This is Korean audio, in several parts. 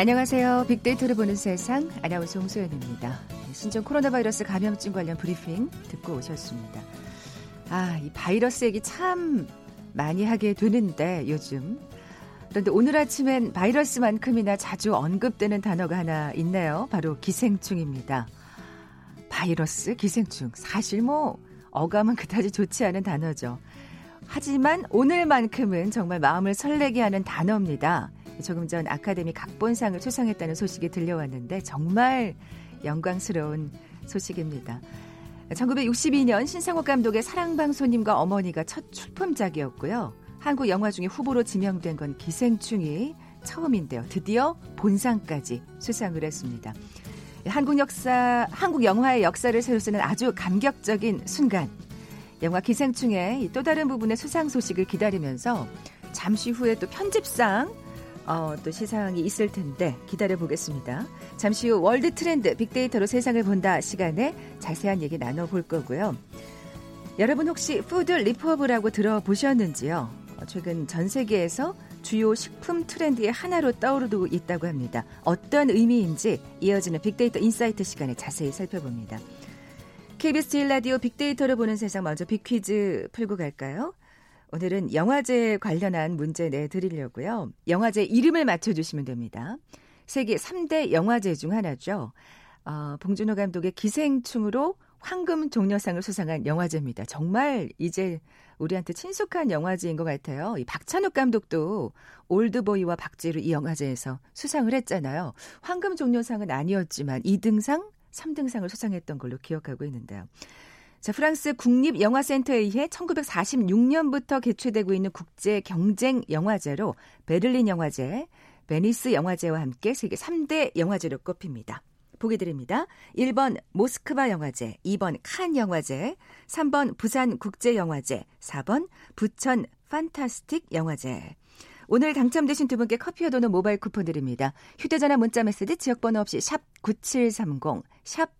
안녕하세요. 빅데이터를 보는 세상 아나운서 홍소연입니다. 신종 코로나 바이러스 감염증 관련 브리핑 듣고 오셨습니다. 아, 이 바이러스 얘기 참 많이 하게 되는데 요즘 그런데 오늘 아침엔 바이러스만큼이나 자주 언급되는 단어가 하나 있네요. 바로 기생충입니다. 바이러스, 기생충. 사실 뭐 어감은 그다지 좋지 않은 단어죠. 하지만 오늘만큼은 정말 마음을 설레게 하는 단어입니다. 조금 전 아카데미 각본상을 수상했다는 소식이 들려왔는데 정말 영광스러운 소식입니다. 1962년 신상옥 감독의 사랑방송님과 어머니가 첫 출품작이었고요. 한국 영화 중에 후보로 지명된 건 기생충이 처음인데요. 드디어 본상까지 수상을 했습니다. 한국 역사, 한국 영화의 역사를 새로 쓰는 아주 감격적인 순간. 영화 기생충의 또 다른 부분의 수상 소식을 기다리면서 잠시 후에 또 편집상 어, 또 시상이 있을 텐데 기다려 보겠습니다. 잠시 후 world trend 빅데이터로 세상을 본다 시간에 자세한 얘기 나눠 볼 거고요. 여러분 혹시 food refurb라고 들어보셨는지요? 어, 최근 전 세계에서 주요 식품 트렌드의 하나로 떠오르고 있다고 합니다. 어떤 의미인지 이어지는 빅데이터 insight 시간에 자세히 살펴봅니다. KBS 제일 라디오 빅데이터로 보는 세상 먼저 빅퀴즈 풀고 갈까요? 오늘은 영화제 관련한 문제 내드리려고요. 영화제 이름을 맞춰주시면 됩니다. 세계 3대 영화제 중 하나죠. 어, 봉준호 감독의 기생충으로 황금 종려상을 수상한 영화제입니다. 정말 이제 우리한테 친숙한 영화제인 것 같아요. 이 박찬욱 감독도 올드보이와 박지로 이 영화제에서 수상을 했잖아요. 황금 종려상은 아니었지만 2등상, 3등상을 수상했던 걸로 기억하고 있는데요. 자, 프랑스 국립영화센터에 의해 1946년부터 개최되고 있는 국제 경쟁 영화제로 베를린 영화제, 베니스 영화제와 함께 세계 3대 영화제로 꼽힙니다. 보기 드립니다. 1번 모스크바 영화제, 2번 칸 영화제, 3번 부산 국제 영화제, 4번 부천 판타스틱 영화제. 오늘 당첨되신 두 분께 커피와 도넛 모바일 쿠폰 드립니다. 휴대전화 문자 메시지 지역번호 없이 샵 9730, 샵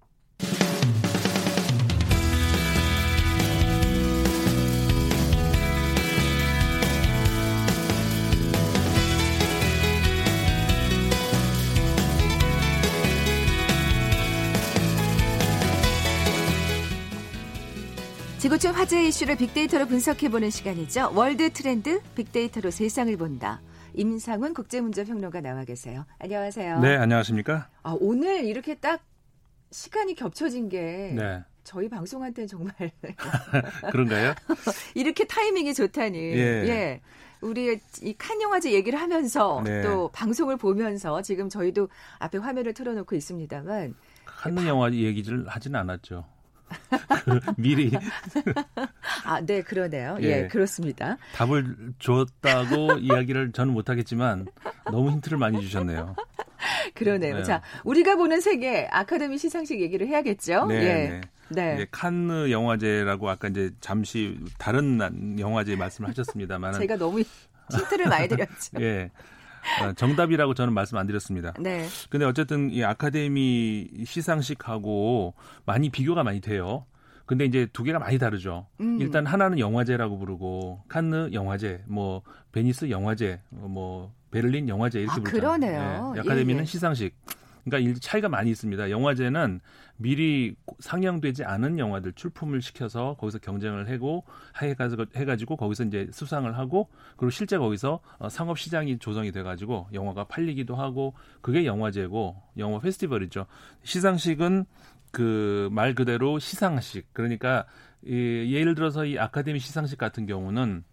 지구촌 화제 이슈를 빅데이터로 분석해보는 시간이죠. 월드 트렌드 빅데이터로 세상을 본다. 임상훈 국제문제평론가 나와 계세요. 안녕하세요. 네, 안녕하십니까? 아, 오늘 이렇게 딱 시간이 겹쳐진 게 네. 저희 방송한테는 정말 그런가요? 이렇게 타이밍이 좋다니. 예. 예. 우리 이칸 영화제 얘기를 하면서 네. 또 방송을 보면서 지금 저희도 앞에 화면을 틀어놓고 있습니다만 칸 영화 얘기를 하진 않았죠. 그 미리. 아, 네, 그러네요. 예, 예 그렇습니다. 답을 줬다고 이야기를 저는 못하겠지만 너무 힌트를 많이 주셨네요. 그러네요. 네. 자, 우리가 보는 세계 아카데미 시상식 얘기를 해야겠죠? 네. 예. 네. 네. 네. 칸느 영화제라고 아까 이제 잠시 다른 영화제 말씀을 하셨습니다만 제가 너무 힌트를 많이 드렸죠. 예. 어, 정답이라고 저는 말씀 안 드렸습니다. 네. 근데 어쨌든 이 아카데미 시상식하고 많이 비교가 많이 돼요. 근데 이제 두 개가 많이 다르죠. 음. 일단 하나는 영화제라고 부르고 칸느 영화제, 뭐 베니스 영화제, 뭐 베를린 영화제 이렇게 아, 부르잖아요. 그러네요. 네. 아카데미는 예, 예. 시상식. 그러니까 차이가 많이 있습니다. 영화제는 미리 상영되지 않은 영화들 출품을 시켜서 거기서 경쟁을 해가지고, 해가지고 거기서 이제 수상을 하고 그리고 실제 거기서 어, 상업 시장이 조성이 돼가지고 영화가 팔리기도 하고 그게 영화제고 영화 페스티벌이죠. 시상식은 그 말 그대로 시상식 그러니까 이, 예를 들어서 이 아카데미 시상식 같은 경우는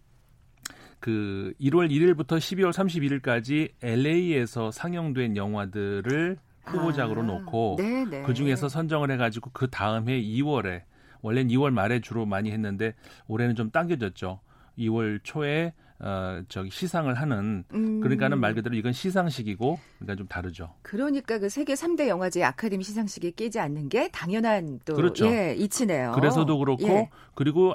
그 1월 1일부터 12월 31일까지 LA에서 상영된 영화들을 후보작으로 아, 놓고 네네. 그 중에서 선정을 해가지고 그 다음 해 2월에 원래는 2월 말에 주로 많이 했는데 올해는 좀 당겨졌죠. 2월 초에 어 저기 시상을 하는 음. 그러니까는 말 그대로 이건 시상식이고 그러니까 좀 다르죠. 그러니까 그 세계 3대 영화제 아카데미 시상식에 끼지 않는 게 당연한 또 그렇죠. 예, 이치네요. 그래서도 그렇고 예. 그리고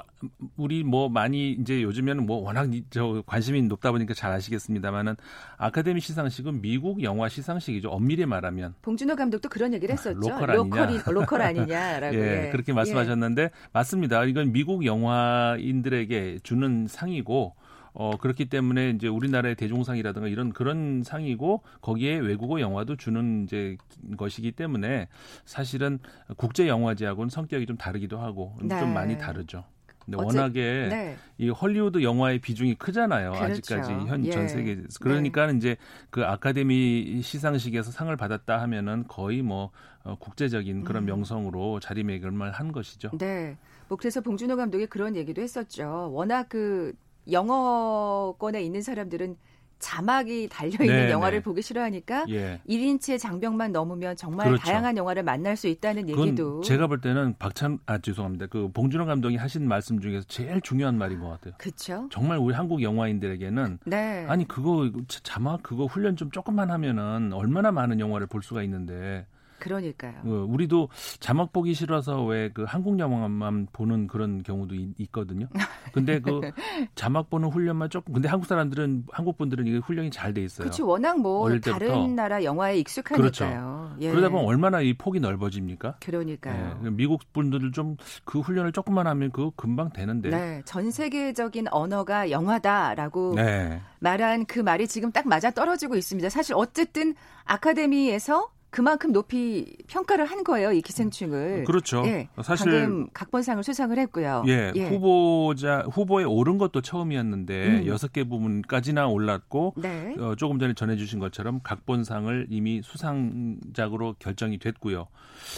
우리 뭐 많이 이제 요즘에는 뭐 워낙 저 관심이 높다 보니까 잘 아시겠습니다만은 아카데미 시상식은 미국 영화 시상식이죠. 엄밀히 말하면. 봉준호 감독도 그런 얘기를 했었죠. local 아니냐. local이, local 아니냐라고. 예, 예, 그렇게 말씀하셨는데 예. 맞습니다. 이건 미국 영화인들에게 주는 상이고 어 그렇기 때문에 이제 우리나라의 대종상이라든가 이런 그런 상이고 거기에 외국어 영화도 주는 이제 것이기 때문에 사실은 국제 영화제하고는 성격이 좀 다르기도 하고 네. 좀 많이 다르죠. 근데 어째, 워낙에 네. 이 헐리우드 영화의 비중이 크잖아요. 그렇죠. 아직까지 현전 예. 세계에서. 네. 그러니까 네. 이제 그 아카데미 시상식에서 상을 받았다 하면은 거의 뭐 어, 국제적인 그런 음. 명성으로 자리매김을 한 것이죠. 네. 뭐 그래서 봉준호 감독이 그런 얘기도 했었죠. 워낙 그 영어권에 있는 사람들은 자막이 달려 있는 네, 영화를 네. 보기 싫어하니까 예. 1인치의 장벽만 넘으면 정말 그렇죠. 다양한 영화를 만날 수 있다는 얘기도 제가 볼 때는 박찬 아 죄송합니다. 그 봉준호 감독이 하신 말씀 중에서 제일 중요한 말인 것 같아요. 그렇죠. 정말 우리 한국 영화인들에게는 네. 아니 그거 자막 그거 훈련 좀 조금만 하면은 얼마나 많은 영화를 볼 수가 있는데 그러니까요. 어, 우리도 자막 보기 싫어서 왜 그 한국 영화만 보는 그런 경우도 있, 거든요 근데 그 자막 보는 훈련만 조금 근데 한국 사람들은 한국 분들은 이게 훈련이 잘 돼 있어요. 그렇죠. 워낙 뭐 다른 나라 영화에 익숙하니까요. 그렇죠. 예. 그러다 보면 얼마나 이 폭이 넓어집니까? 그러니까요. 예. 미국 분들을 좀 그 훈련을 조금만 하면 그 금방 되는데. 네. 전 세계적인 언어가 영화다라고 네. 말한 그 말이 지금 딱 맞아 떨어지고 있습니다. 사실 어쨌든 아카데미에서 그만큼 높이 평가를 한 거예요, 이 기생충을. 그렇죠. 예, 사실 방금 각본상을 수상을 했고요. 예, 예. 후보자 후보에 오른 것도 처음이었는데 음. 여섯 음. 개 부문까지나 올랐고 네. 어, 조금 전에 전해주신 것처럼 각본상을 이미 수상작으로 결정이 됐고요.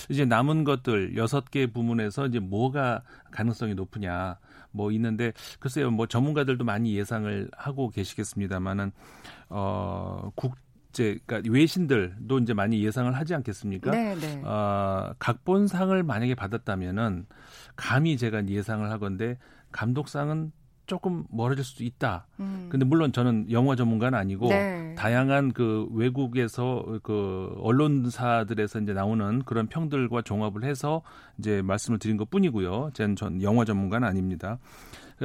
이제 남은 것들 여섯 개 부문에서 이제 뭐가 가능성이 높으냐. 뭐 있는데 글쎄요 뭐 전문가들도 많이 예상을 하고 계시겠습니다만은 어 국 이제 그러니까 외신들도 이제 많이 예상을 하지 않겠습니까? 네, 네. 어, 각본상을 만약에 받았다면은 감히 제가 예상을 하건데 감독상은 조금 멀어질 수도 있다. 음. 근데 물론 저는 영화 전문가는 아니고 네. 다양한 그 외국에서 그 언론사들에서 이제 나오는 그런 평들과 종합을 해서 이제 말씀을 드린 것 뿐이고요. 전 영화 전문가는 아닙니다.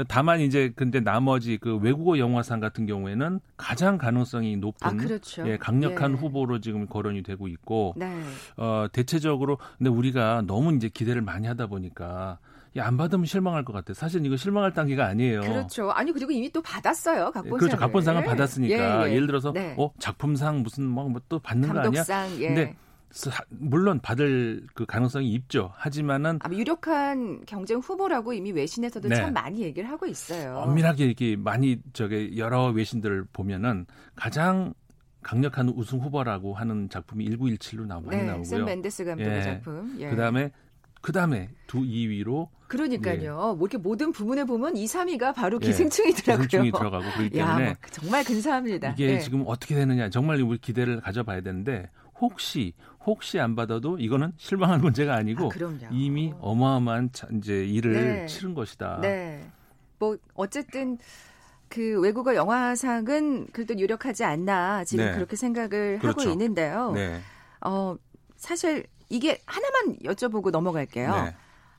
다만 이제 근데 나머지 그 외국어 영화상 같은 경우에는 가장 가능성이 높은 아, 그렇죠. 예, 강력한 예. 후보로 지금 거론이 되고 있고 네. 어 대체적으로 근데 우리가 너무 이제 기대를 많이 하다 보니까 안 받으면 실망할 것 같아요. 사실 이거 실망할 단계가 아니에요. 그렇죠. 아니 그리고 이미 또 받았어요. 각본상. 그렇죠. 각본상을 받았으니까 예, 예. 를 들어서 네. 어 작품상 무슨 뭐또 받는 감독상, 거 아니야? 예. 근데 물론 받을 그 가능성이 있죠. 하지만은 아마 유력한 경쟁 후보라고 이미 외신에서도 네. 참 많이 얘기를 하고 있어요. 엄밀하게 이렇게 많이 저게 여러 외신들을 보면은 가장 강력한 우승 후보라고 하는 작품이 1917로 나 많이 네, 나오고요. 샘 멘데스 감독의 예. 작품. 예. 그다음에 그다음에 두 2위로 그러니까요. 예. 뭐 이렇게 모든 부문에 보면 2, 3위가 바로 예. 기생충이더라고요. 기생충이 들어가고 그렇기 때문에 야, 뭐 정말 근사합니다. 이게 네. 지금 어떻게 되느냐 정말 우리 기대를 가져봐야 되는데 혹시 혹시 안 받아도 이거는 실망할 문제가 아니고 아, 이미 어마어마한 이제 일을 네. 치른 것이다. 네. 뭐 어쨌든 그 외국어 영화상은 그래도 유력하지 않나 지금 네. 그렇게 생각을 그렇죠. 하고 있는데요. 네. 어 사실 이게 하나만 여쭤보고 넘어갈게요.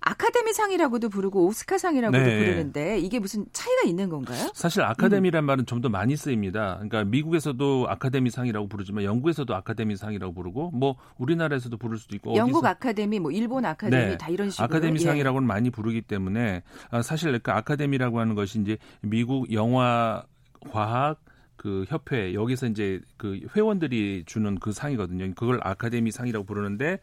네. 아카데미상이라고도 부르고 오스카상이라고도 네. 부르는데 이게 무슨 차이가 있는 건가요? 사실 아카데미란 음. 말은 좀 더 많이 쓰입니다. 그러니까 미국에서도 아카데미상이라고 부르지만 영국에서도 아카데미상이라고 부르고 뭐 우리나라에서도 부를 수도 있고 영국 어디서. 아카데미, 뭐 일본 아카데미 네. 다 이런 식으로 아카데미상이라고는 예. 많이 부르기 때문에 아, 사실 그 아카데미라고 하는 것이 이제 미국 영화 과학 그 협회 여기서 이제 그 회원들이 주는 그 상이거든요. 그걸 아카데미 상이라고 부르는데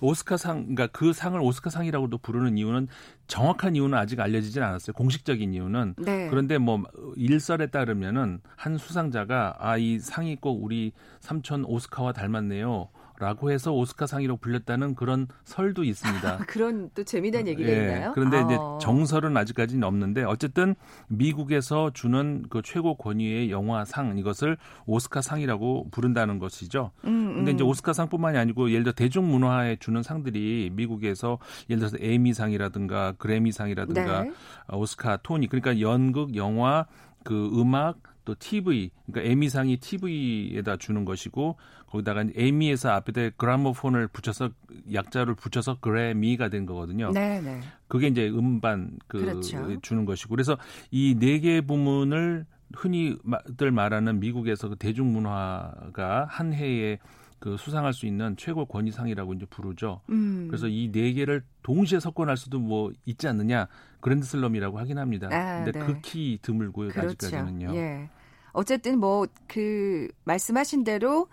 오스카 상 그러니까 그 상을 오스카 상이라고도 부르는 이유는 정확한 이유는 아직 알려지진 않았어요. 공식적인 이유는 네. 그런데 뭐 일설에 따르면은 한 수상자가 아 이 상이 꼭 우리 삼촌 오스카와 닮았네요. 라고 해서 오스카 상이라고 불렸다는 그런 설도 있습니다. 그런 또 재미난 얘기가 예, 있나요? 그런데 아. 이제 정설은 아직까지는 없는데 어쨌든 미국에서 주는 그 최고 권위의 영화상 이것을 오스카 상이라고 부른다는 것이죠. 음, 음. 근데 이제 오스카 상뿐만이 아니고 예를 들어 대중문화에 주는 상들이 미국에서 예를 들어서 에미상이라든가 그래미상이라든가 네. 오스카 토니 그러니까 연극, 영화 그 음악 또 TV 그러니까 에미상이 TV에다 주는 것이고 거기다가 에미에서 앞에다 그라모폰을 붙여서 약자를 붙여서 그래미가 된 거거든요. 네, 네. 그게 이제 음반 그 그렇죠. 주는 것이고 그래서 이 네 개 부문을 흔히들 말하는 미국에서 그 대중문화가 한 해에 그 수상할 수 있는 최고 권위상이라고 이제 부르죠. 음. 그래서 이 네 개를 동시에 섞어낼 수도 뭐 있지 않느냐 그랜드슬럼이라고 하긴 합니다. 아, 근데 네. 극히 드물고요. 그렇죠. 아직까지는요. 예. 어쨌든 뭐 그 말씀하신 대로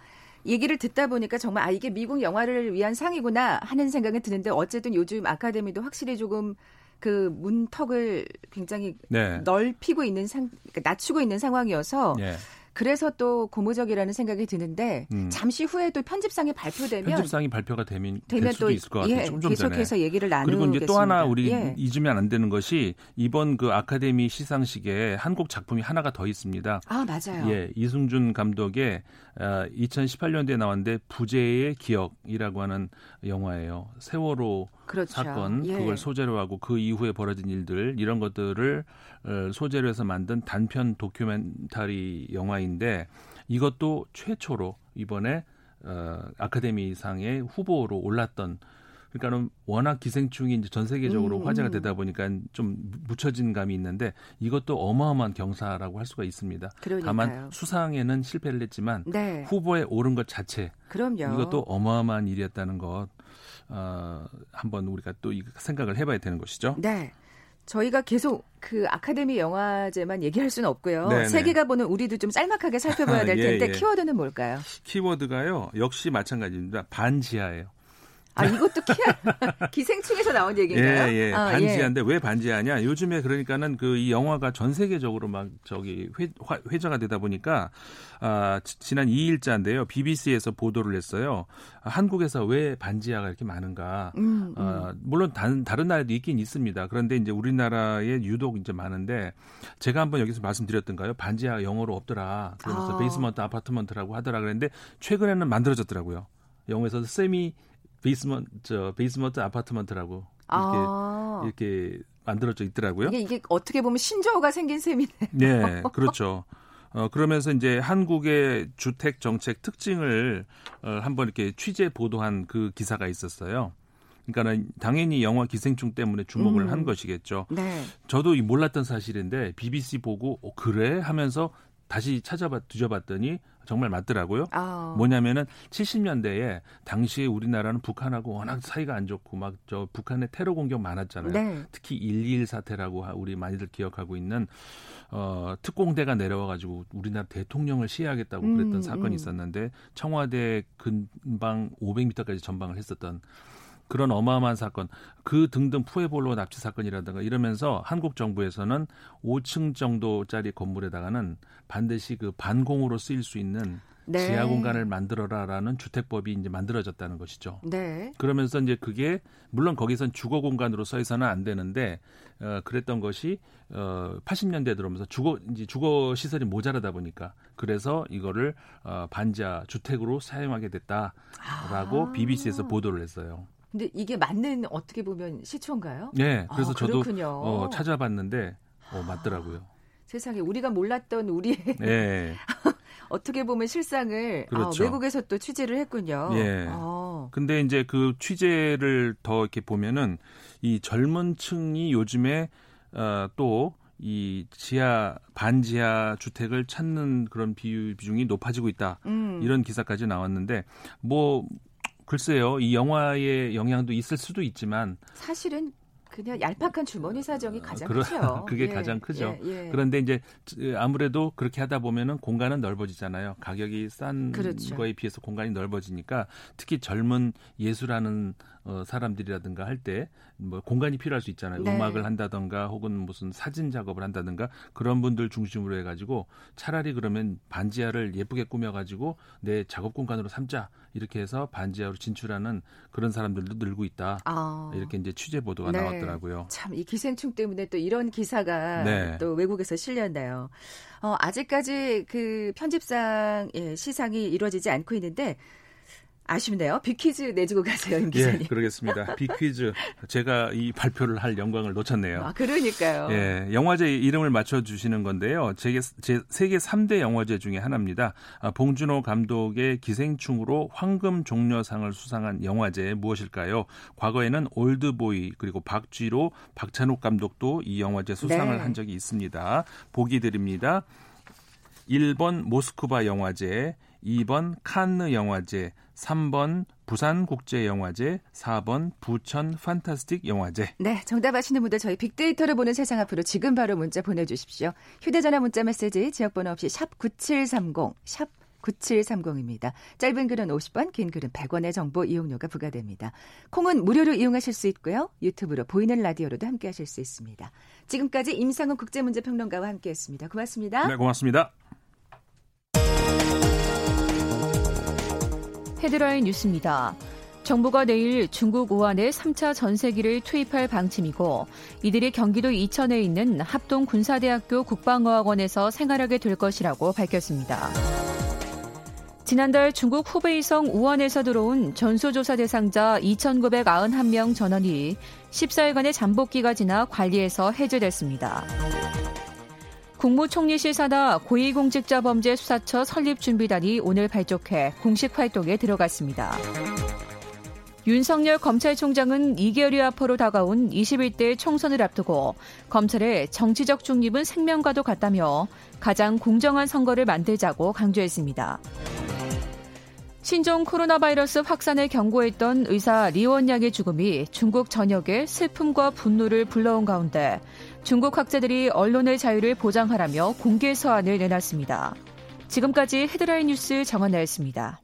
얘기를 듣다 보니까 정말 아 이게 미국 영화를 위한 상이구나 하는 생각이 드는데 어쨌든 요즘 아카데미도 확실히 조금 그 문턱을 굉장히 네. 넓히고 있는 상 그러니까 낮추고 있는 상황이어서 예. 그래서 또 고무적이라는 생각이 드는데 음. 잠시 후에 또 편집상이 발표되면 편집상이 발표가 되면, 될 되면 수도 또 있을 것 같아요. 예, 좀. 계속해서 얘기를 나누겠습니다. 그리고 이제 또 하나 우리 예. 잊으면 안 되는 것이 이번 그 아카데미 시상식에 한국 작품이 하나가 더 있습니다. 아 맞아요. 예, 이승준 감독의 어, 2018년도에 나왔는데 부재의 기억이라고 하는 영화예요. 세월호 그렇죠. 사건 예. 그걸 소재로 하고 그 이후에 벌어진 일들 이런 것들을 어, 소재로 해서 만든 단편 도큐멘터리 영화인데 이것도 최초로 이번에 어, 아카데미상의 후보로 올랐던 그러니까는 워낙 기생충이 이제 전 세계적으로 음, 화제가 음. 되다 보니까 좀 묻혀진 감이 있는데 이것도 어마어마한 경사라고 할 수가 있습니다. 그러니까요. 다만 수상에는 실패를 했지만 네. 후보에 오른 것 자체 그럼요. 이것도 어마어마한 일이었다는 것 어, 한번 우리가 또이 생각을 해봐야 되는 것이죠. 네. 저희가 계속 그 아카데미 영화제만 얘기할 수는 없고요. 네네. 세계가 보는 우리도 좀 짤막하게 살펴봐야 될 예, 텐데 예. 키워드는 뭘까요? 키워드가요 역시 마찬가지입니다. 반지하예요. 아 이것도 키 기생충에서 나온 얘기인가요? 예, 예. 아, 반지하인데 왜 반지하냐? 요즘에 그러니까는 그 이 영화가 전 세계적으로 막 저기 회, 화- 회자가 되다 보니까 아, 지- 지난 2일자인데요. BBC에서 보도를 했어요. 아, 한국에서 왜 반지하가 이렇게 많은가? 음, 음. 어, 물론 다른, 다른 나라도 있긴 있습니다. 그런데 이제 우리나라에 유독 이제 많은데 제가 한번 여기서 말씀드렸던가요? 반지하 영어로 없더라. 그러면서 아. basement apartment라고 하더라. 그랬는데 최근에는 만들어졌더라고요. 영어에서 semi basement 저 basement apartment라고 이렇게 아, 이렇게 만들어져 있더라고요. 이게 이게 어떻게 보면 신조어가 생긴 셈이네. 네, 그렇죠. 어, 그러면서 이제 한국의 주택 정책 특징을 어, 한번 이렇게 취재 보도한 그 기사가 있었어요. 그러니까는 당연히 영화 기생충 때문에 주목을 음. 한 것이겠죠. 네. 저도 이 몰랐던 사실인데 BBC 보고 어, 그래 하면서 다시 찾아봐 뒤져봤더니 정말 맞더라고요. 아, 뭐냐면은 70년대에 당시에 우리나라는 북한하고 워낙 사이가 안 좋고 막 저 북한의 테러 공격 많았잖아요. 네. 특히 121 사태라고 하- 우리 많이들 기억하고 있는 어, 특공대가 내려와 가지고 우리나라 대통령을 시해하겠다고 그랬던 음, 사건이 음. 있었는데 청와대 근방 500m까지 전방을 했었던 그런 어마어마한 사건, 그 등등 푸에볼로 납치 사건이라든가 이러면서 한국 정부에서는 5층 정도짜리 건물에다가는 반드시 그 반공으로 쓰일 수 있는 네. 지하 공간을 만들어라라는 주택법이 이제 만들어졌다는 것이죠. 네. 그러면서 이제 그게 물론 거기선 주거 공간으로 써서는 안 되는데 어 그랬던 것이 어 80년대 들어오면서 주거 이제 주거 시설이 모자라다 보니까 그래서 이거를 어 반지하 주택으로 사용하게 됐다라고 아. BBC에서 보도를 했어요. 근데 이게 맞는 어떻게 보면 시초인가요? 네, 그래서 아, 저도. 어 찾아봤는데 어 맞더라고요. 세상에 우리가 몰랐던 우리의 네. 어떻게 보면 실상을 그렇죠. 아, 외국에서 또 취재를 했군요. 예. 어. 근데 이제 그 취재를 더 이렇게 보면은 이 젊은 층이 요즘에 어, 또 이 지하 반지하 주택을 찾는 그런 비율 비중이 높아지고 있다. 음. 이런 기사까지 나왔는데 뭐 글쎄요. 이 영화의 영향도 있을 수도 있지만 사실은 그냥 얄팍한 주머니 사정이 가장 그러- 크죠. 그게 예, 가장 크죠. 예, 예. 그런데 이제 아무래도 그렇게 하다 보면은 공간은 넓어지잖아요. 가격이 싼 그렇죠. 거에 비해서 공간이 넓어지니까 특히 젊은 예술하는 어, 사람들이라든가 할 때 뭐 공간이 필요할 수 있잖아요. 네. 음악을 한다든가 혹은 무슨 사진 작업을 한다든가 그런 분들 중심으로 해가지고 차라리 그러면 반지하를 예쁘게 꾸며가지고 내 작업 공간으로 삼자 이렇게 해서 반지하로 진출하는 그런 사람들도 늘고 있다. 아. 이렇게 이제 취재 보도가 네. 나왔더라고요. 참 이 기생충 때문에 또 이런 기사가 네. 또 외국에서 실렸나요. 어, 아직까지 그 편집상 예, 시상이 이루어지지 않고 있는데 아쉽네요. 비퀴즈 내주고 가세요, 임 기자님. 예, 그러겠습니다. 비퀴즈 제가 이 발표를 할 영광을 놓쳤네요. 아, 그러니까요. 예, 영화제 이름을 맞춰 주시는 건데요. 제, 제 세계 3대 영화제 중에 하나입니다. 아, 봉준호 감독의 기생충으로 황금 종려상을 수상한 영화제 무엇일까요? 과거에는 올드보이 그리고 박쥐로 박찬욱 감독도 이 영화제 수상을 네. 한 적이 있습니다. 보기 드립니다. 1번 모스크바 영화제, 2번 칸느 영화제, 3번 부산국제영화제, 4번 부천 판타스틱 영화제. 네, 정답 아시는 분들 저희 빅데이터를 보는 세상 앞으로 지금 바로 문자 보내주십시오. 휴대전화 문자 메시지 지역번호 없이 샵 9730, 샵 9730입니다. 짧은 글은 50원, 긴 글은 100원의 정보 이용료가 부과됩니다. 콩은 무료로 이용하실 수 있고요. 유튜브로 보이는 라디오로도 함께 하실 수 있습니다. 지금까지 임상훈 국제문제평론가와 함께했습니다. 고맙습니다. 네, 고맙습니다. 헤드라인 뉴스입니다. 정부가 내일 중국 우한에 3차 전세기를 투입할 방침이고 이들이 경기도 이천에 있는 합동 군사대학교 국방어학원에서 생활하게 될 것이라고 밝혔습니다. 지난달 중국 후베이성 우한에서 들어온 전수조사 대상자 2,991명 전원이 14일간의 잠복기가 지나 관리에서 해제됐습니다. 국무총리실 산하 고위공직자범죄수사처 설립준비단이 오늘 발족해 공식 활동에 들어갔습니다. 윤석열 검찰총장은 2개월여 앞으로 다가온 21대 총선을 앞두고 검찰의 정치적 중립은 생명과도 같다며 가장 공정한 선거를 만들자고 강조했습니다. 신종 코로나 바이러스 확산을 경고했던 의사 리원양의 죽음이 중국 전역에 슬픔과 분노를 불러온 가운데 중국 학자들이 언론의 자유를 보장하라며 공개 서한을 내놨습니다. 지금까지 헤드라인 뉴스 정원나였습니다.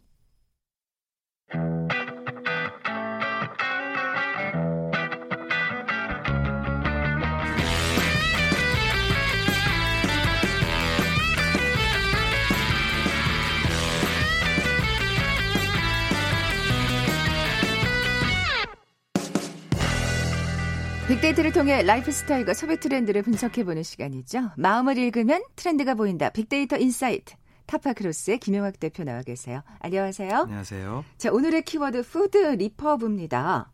빅데이터를 통해 라이프 스타일과 소비 트렌드를 분석해보는 시간이죠. 마음을 읽으면 트렌드가 보인다. 빅데이터 insight. 타파크로스의 김영학 대표 나와 계세요. 안녕하세요. 안녕하세요. 자, 오늘의 키워드 food refurb입니다.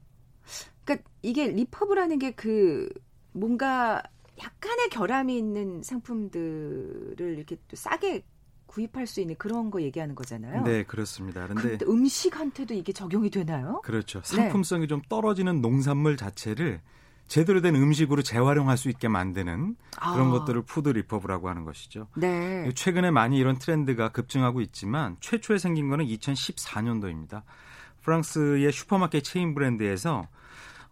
그러니까 이게 refurb라는 게 그 뭔가 약간의 결함이 있는 상품들을 이렇게 또 싸게 구입할 수 있는 그런 거 얘기하는 거잖아요. 네, 그렇습니다. 그런데 음식한테도 이게 적용이 되나요? 그렇죠. 네. 상품성이 좀 떨어지는 농산물 자체를 제대로 된 음식으로 재활용할 수 있게 만드는 그런 아. 것들을 food refurb라고 하는 것이죠. 네. 최근에 많이 이런 트렌드가 급증하고 있지만 최초에 생긴 거는 2014년도입니다. 프랑스의 슈퍼마켓 체인 브랜드에서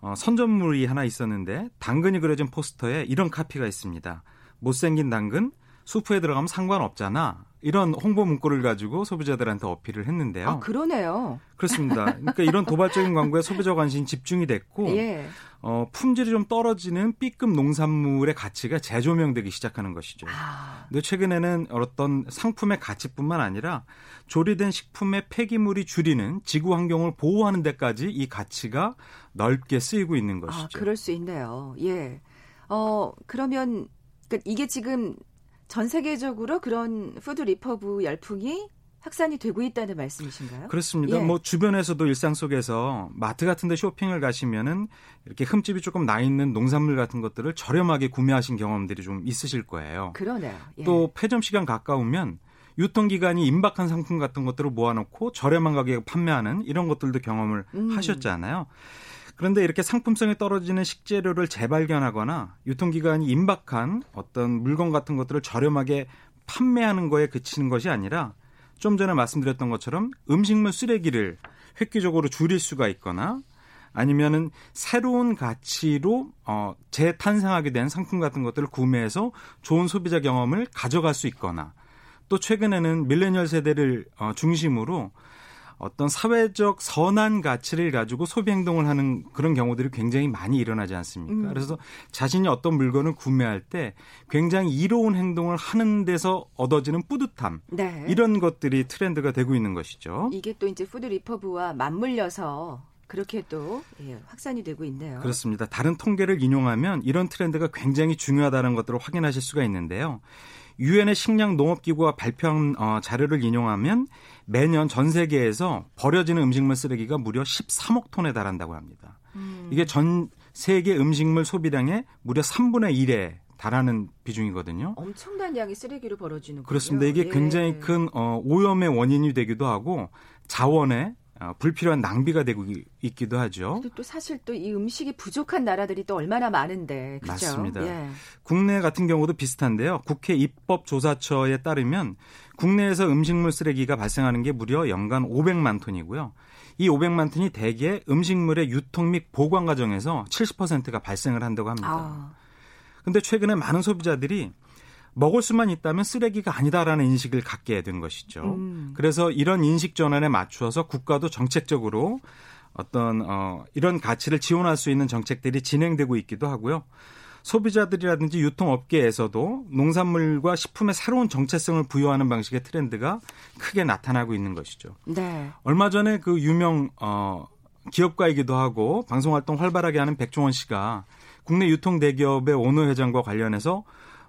어, 선전물이 하나 있었는데 당근이 그려진 포스터에 이런 카피가 있습니다. 못생긴 당근 수프에 들어가면 상관없잖아. 이런 홍보 문구를 가지고 소비자들한테 어필을 했는데요. 아, 그러네요. 그렇습니다. 그러니까 이런 도발적인 광고에 소비자 관심이 집중이 됐고 예. 어, 품질이 좀 떨어지는 B급 농산물의 가치가 재조명되기 시작하는 것이죠. 아, 근데 최근에는 어떤 상품의 가치뿐만 아니라 조리된 식품의 폐기물이 줄이는 지구 환경을 보호하는 데까지 이 가치가 넓게 쓰이고 있는 아, 것이죠. 그럴 수 있네요. 예. 어, 그러면 그러니까 이게 지금 전 세계적으로 그런 food refurb 열풍이 확산이 되고 있다는 말씀이신가요? 그렇습니다. 예. 뭐 주변에서도 일상 속에서 마트 같은 데 쇼핑을 가시면은 이렇게 흠집이 조금 나 있는 농산물 같은 것들을 저렴하게 구매하신 경험들이 좀 있으실 거예요. 그러네요. 예. 또 폐점 시간 가까우면 유통기간이 임박한 상품 같은 것들을 모아놓고 저렴한 가격에 판매하는 이런 것들도 경험을 음. 하셨잖아요. 그런데 이렇게 상품성이 떨어지는 식재료를 재발견하거나 유통기간이 임박한 어떤 물건 같은 것들을 저렴하게 판매하는 거에 그치는 것이 아니라 좀 전에 말씀드렸던 것처럼 음식물 쓰레기를 획기적으로 줄일 수가 있거나 아니면은 새로운 가치로 어 재탄생하게 된 상품 같은 것들을 구매해서 좋은 소비자 경험을 가져갈 수 있거나 또 최근에는 밀레니얼 세대를 어 중심으로 어떤 사회적 선한 가치를 가지고 소비 행동을 하는 그런 경우들이 굉장히 많이 일어나지 않습니까? 음. 그래서 자신이 어떤 물건을 구매할 때 굉장히 이로운 행동을 하는 데서 얻어지는 뿌듯함 네. 이런 것들이 트렌드가 되고 있는 것이죠. 이게 또 이제 food refurb와 맞물려서 그렇게 또 예, 확산이 되고 있네요. 그렇습니다. 다른 통계를 인용하면 이런 트렌드가 굉장히 중요하다는 것들을 확인하실 수가 있는데요. 유엔의 식량 농업기구가 발표한 어, 자료를 인용하면 매년 전 세계에서 버려지는 음식물 쓰레기가 무려 13억 톤에 달한다고 합니다. 음. 이게 전 세계 음식물 소비량의 무려 3분의 1에 달하는 비중이거든요. 엄청난 양의 쓰레기로 벌어지는. 그렇습니다. 이게 예. 굉장히 큰 어, 오염의 원인이 되기도 하고 자원의 어, 불필요한 낭비가 되고 있기도 하죠. 또 사실 또 이 음식이 부족한 나라들이 또 얼마나 많은데. 그렇죠? 맞습니다. 예. 국내 같은 경우도 비슷한데요. 국회 입법조사처에 따르면 국내에서 음식물 쓰레기가 발생하는 게 무려 연간 500만 톤이고요. 이 500만 톤이 대개 음식물의 유통 및 보관 과정에서 70%가 발생을 한다고 합니다. 아. 근데 최근에 많은 소비자들이 먹을 수만 있다면 쓰레기가 아니다라는 인식을 갖게 된 것이죠. 음. 그래서 이런 인식 전환에 맞추어서 국가도 정책적으로 어떤 어 이런 가치를 지원할 수 있는 정책들이 진행되고 있기도 하고요. 소비자들이라든지 유통업계에서도 농산물과 식품의 새로운 정체성을 부여하는 방식의 트렌드가 크게 나타나고 있는 것이죠. 네. 얼마 전에 그 유명 어 기업가이기도 하고 방송 활동 활발하게 하는 백종원 씨가 국내 유통 대기업의 오너 회장과 관련해서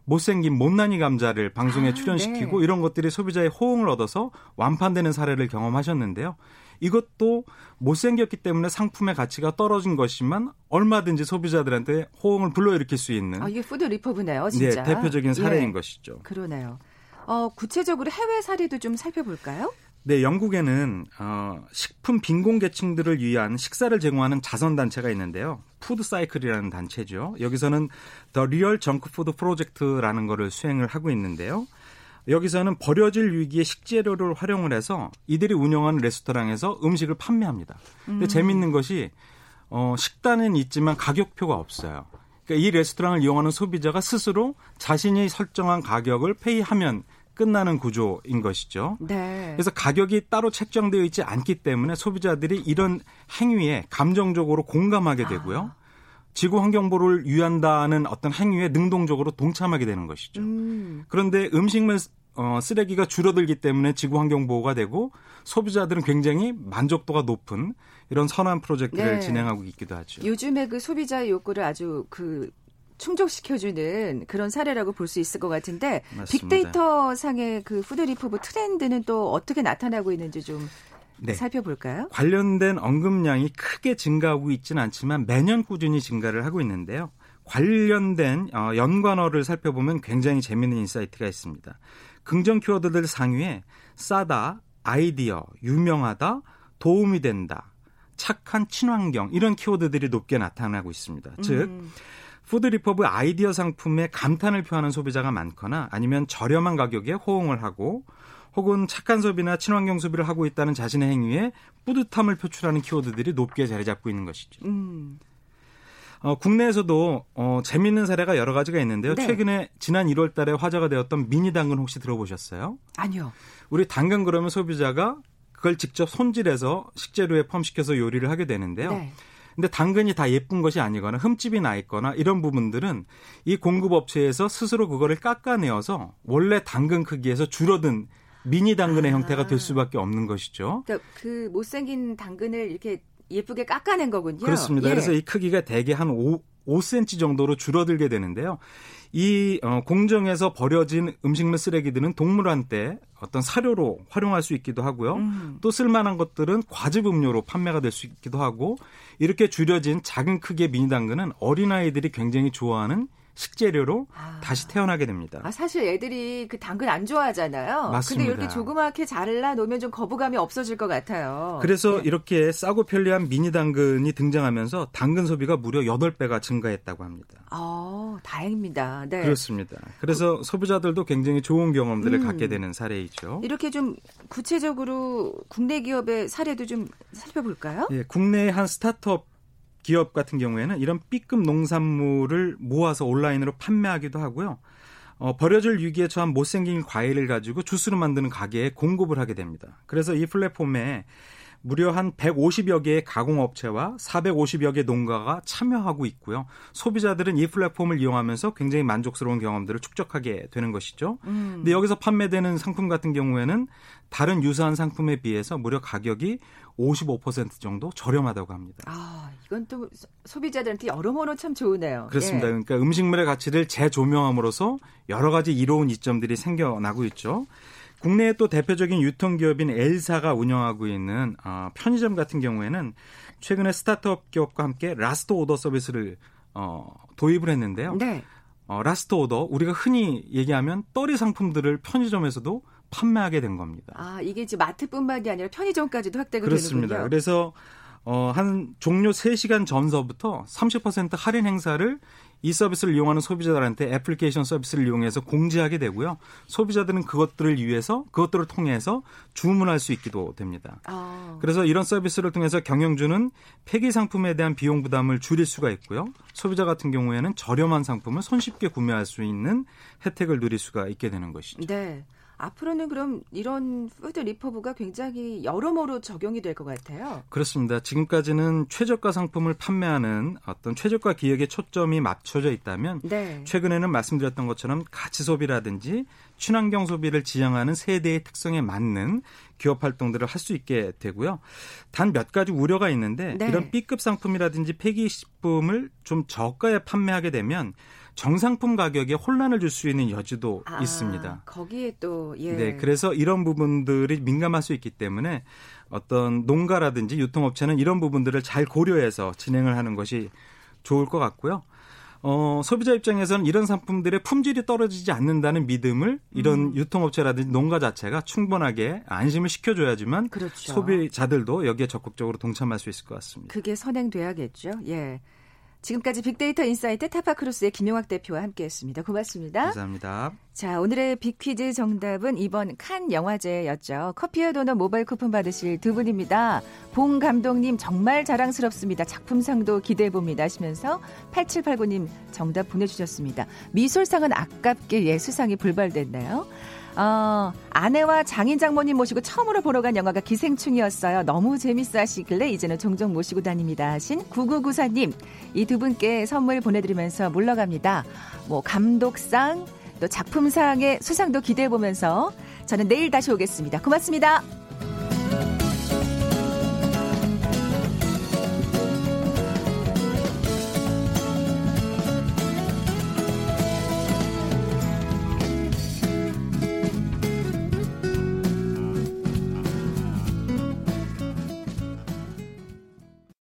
못생긴 못난이 감자를 방송에 아, 출연시키고 네. 이런 것들이 소비자의 호응을 얻어서 완판되는 사례를 경험하셨는데요. 이것도 못생겼기 때문에 상품의 가치가 떨어진 것이지만 얼마든지 소비자들한테 호응을 불러일으킬 수 있는 아, 이게 food refurb네요, 진짜. 네, 대표적인 사례인 예. 것이죠. 그러네요. 어, 구체적으로 해외 사례도 좀 살펴볼까요? 네, 영국에는 어, 식품 빈곤계층들을 위한 식사를 제공하는 자선 단체가 있는데요. FoodCycle이라는 단체죠. 여기서는 The Real Junk Food Project라는 거를 수행을 하고 있는데요. 여기서는 버려질 위기의 식재료를 활용을 해서 이들이 운영하는 레스토랑에서 음식을 판매합니다. 근데 음. 재밌는 것이 어, 식단은 있지만 가격표가 없어요. 그러니까 이 레스토랑을 이용하는 소비자가 스스로 자신이 설정한 가격을 pay하면 끝나는 구조인 것이죠. 네. 그래서 가격이 따로 책정되어 있지 않기 때문에 소비자들이 이런 행위에 감정적으로 공감하게 되고요. 아. 지구 환경 보호를 위한다는 어떤 행위에 능동적으로 동참하게 되는 것이죠. 음. 그런데 음식물 어, 쓰레기가 줄어들기 때문에 지구 환경 보호가 되고 소비자들은 굉장히 만족도가 높은 이런 선한 프로젝트를 네. 진행하고 있기도 하죠. 요즘에 그 소비자 의 욕구를 아주 그 충족시켜주는 그런 사례라고 볼 수 있을 것 같은데 맞습니다. 빅데이터 상의 그 food refurb 트렌드는 또 어떻게 나타나고 있는지 좀 네. 살펴볼까요? 관련된 언급량이 크게 증가하고 있지는 않지만 매년 꾸준히 증가를 하고 있는데요. 관련된 어, 연관어를 살펴보면 굉장히 재미있는 insight가 있습니다. 긍정 키워드들 상위에 싸다, 아이디어, 유명하다, 도움이 된다, 착한 친환경 이런 키워드들이 높게 나타나고 있습니다. 음. 즉 food refurb 아이디어 상품에 감탄을 표하는 소비자가 많거나 아니면 저렴한 가격에 호응을 하고 혹은 착한 소비나 친환경 소비를 하고 있다는 자신의 행위에 뿌듯함을 표출하는 키워드들이 높게 자리 잡고 있는 것이죠. 음. 어, 국내에서도 어, 재밌는 사례가 여러 가지가 있는데요. 네. 최근에 지난 1월 달에 화제가 되었던 미니 당근 혹시 들어보셨어요? 아니요. 우리 당근 그러면 소비자가 그걸 직접 손질해서 식재료에 포함시켜서 요리를 하게 되는데요. 네. 근데 당근이 다 예쁜 것이 아니거나 흠집이 나 있거나 이런 부분들은 이 공급업체에서 스스로 그거를 깎아내어서 원래 당근 크기에서 줄어든 미니 당근의 아. 형태가 될 수밖에 없는 것이죠. 그러니까 그 못생긴 당근을 이렇게 예쁘게 깎아낸 거군요. 그렇습니다. 예. 그래서 이 크기가 대개 한 5, 5cm 정도로 줄어들게 되는데요. 이 어, 공정에서 버려진 음식물 쓰레기들은 동물한테 어떤 사료로 활용할 수 있기도 하고요. 음. 또 쓸만한 것들은 과즙 음료로 판매가 될 수 있기도 하고 이렇게 줄여진 작은 크기의 미니 당근은 어린아이들이 굉장히 좋아하는 식재료로 아. 다시 태어나게 됩니다. 아, 사실 애들이 그 당근 안 좋아하잖아요. 맞습니다. 근데 이렇게 조그맣게 잘라 놓으면 좀 거부감이 없어질 것 같아요. 그래서 네. 이렇게 싸고 편리한 미니 당근이 등장하면서 당근 소비가 무려 8배가 증가했다고 합니다. 아, 다행입니다. 네. 그렇습니다. 그래서 그, 소비자들도 굉장히 좋은 경험들을 음, 갖게 되는 사례이죠. 이렇게 좀 구체적으로 국내 기업의 사례도 좀 살펴볼까요? 예, 국내의 한 스타트업 기업 같은 경우에는 이런 B급 농산물을 모아서 온라인으로 판매하기도 하고요. 어, 버려질 위기에 처한 못생긴 과일을 가지고 주스를 만드는 가게에 공급을 하게 됩니다. 그래서 이 플랫폼에 무려 한 150여 개의 가공업체와 450여 개 농가가 참여하고 있고요. 소비자들은 이 플랫폼을 이용하면서 굉장히 만족스러운 경험들을 축적하게 되는 것이죠. 음. 근데 여기서 판매되는 상품 같은 경우에는 다른 유사한 상품에 비해서 무려 가격이 55% 정도 저렴하다고 합니다. 아, 이건 또 소비자들한테 여러모로 참 좋으네요. 그렇습니다. 예. 그러니까 음식물의 가치를 재조명함으로써 여러 가지 이로운 이점들이 생겨나고 있죠. 국내의 또 대표적인 유통기업인 L사가 운영하고 있는 어, 편의점 같은 경우에는 최근에 스타트업 기업과 함께 last order 서비스를 어, 도입을 했는데요. 네. 어, last order 우리가 흔히 얘기하면 떨이 상품들을 편의점에서도 판매하게 된 겁니다. 아 이게 지금 마트뿐만이 아니라 편의점까지도 확대가 그렇습니다. 되는군요. 그래서 어, 한 종료 3시간 전서부터 30% 할인 행사를 이 서비스를 이용하는 소비자들한테 애플리케이션 서비스를 이용해서 공지하게 되고요. 소비자들은 그것들을 위해서 그것들을 통해서 주문할 수 있기도 됩니다. 아. 그래서 이런 서비스를 통해서 경영주는 폐기 상품에 대한 비용 부담을 줄일 수가 있고요. 소비자 같은 경우에는 저렴한 상품을 손쉽게 구매할 수 있는 혜택을 누릴 수가 있게 되는 것이죠. 네. 앞으로는 그럼 이런 food refurb가 굉장히 여러모로 적용이 될 것 같아요. 그렇습니다. 지금까지는 최저가 상품을 판매하는 어떤 최저가 기획에 초점이 맞춰져 있다면 네. 최근에는 말씀드렸던 것처럼 가치 소비라든지 친환경 소비를 지향하는 세대의 특성에 맞는 기업 활동들을 할 수 있게 되고요. 단 몇 가지 우려가 있는데 네. 이런 B급 상품이라든지 폐기식품을 좀 저가에 판매하게 되면 정상품 가격에 혼란을 줄 수 있는 여지도 아, 있습니다. 거기에 또 예. 네, 그래서 이런 부분들이 민감할 수 있기 때문에 어떤 농가라든지 유통업체는 이런 부분들을 잘 고려해서 진행을 하는 것이 좋을 것 같고요. 어, 소비자 입장에서는 이런 상품들의 품질이 떨어지지 않는다는 믿음을 이런 음. 유통업체라든지 농가 자체가 충분하게 안심을 시켜줘야지만 그렇죠. 소비자들도 여기에 적극적으로 동참할 수 있을 것 같습니다. 그게 선행돼야겠죠. 예. 지금까지 빅데이터 insight 타파크로스의 김용학 대표와 함께했습니다. 고맙습니다. 감사합니다. 자, 오늘의 빅퀴즈 정답은 이번 칸 영화제였죠. 커피와 도넛 모바일 쿠폰 받으실 두 분입니다. 봉 감독님 정말 자랑스럽습니다. 작품상도 기대해 봅니다 하시면서 8789님 정답 보내주셨습니다. 미술상은 아깝게 예 수상이 불발됐나요? 어, 아내와 장인 장모님 모시고 처음으로 보러 간 영화가 기생충이었어요. 너무 재밌어 하시길래 이제는 종종 모시고 다닙니다 하신 9994님. 이 두 분께 선물 보내드리면서 물러갑니다. 뭐, 감독상, 또 작품상의 수상도 기대해 보면서 저는 내일 다시 오겠습니다. 고맙습니다.